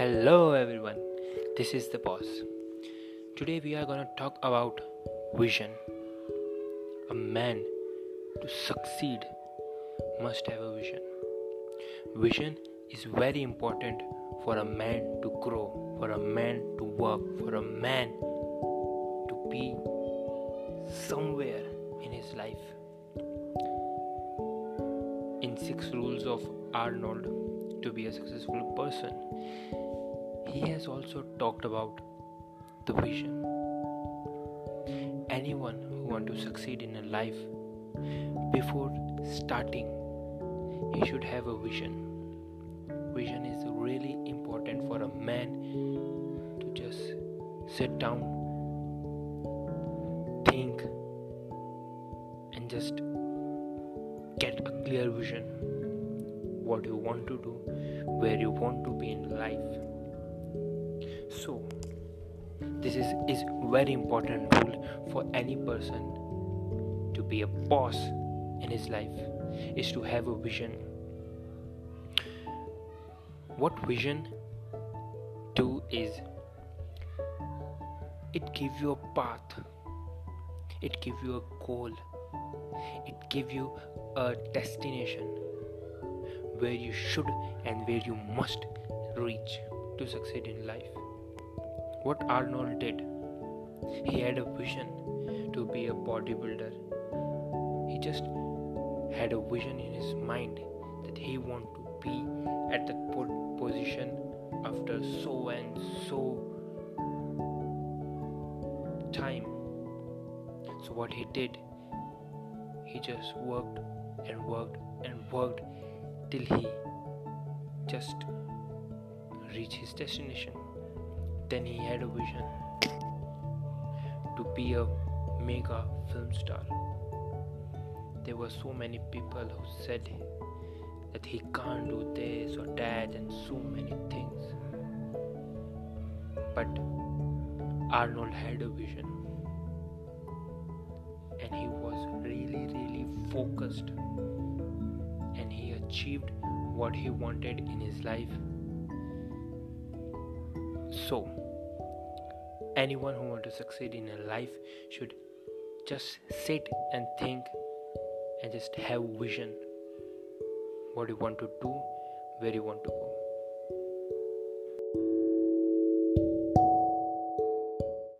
Hello everyone, this is the boss. Today we are to talk about vision. A man to succeed must have a vision. Vision is very important for a man to grow, for a man to work, for a man to be somewhere in his life. In six rules of Arnold to be a successful person, he has also talked about the vision. Anyone who want to succeed in a life before starting he should have a vision. Vision is really important for a man to just sit down, think, and just get a clear vision what you want to do, where you want to be in life so this is is very important rule for any person to be a boss in his life is to have a vision. What vision do is it give you a path it give you a goal it give you a destination where you should and where you must reach to succeed in life what Arnold did. He had a vision to be a bodybuilder. He just had a vision in his mind that he want to be at that position after so and so time. So what he did, he just worked and worked and worked till he just reached his destination. Then he had a vision to be a mega film star. There were so many people who said that he can't do this or that and so many things. But Arnold had a vision and he was really, really focused and he achieved what he wanted in his life. So, anyone who wants to succeed in a life should just sit and think and just have vision. What you want to do where you want to go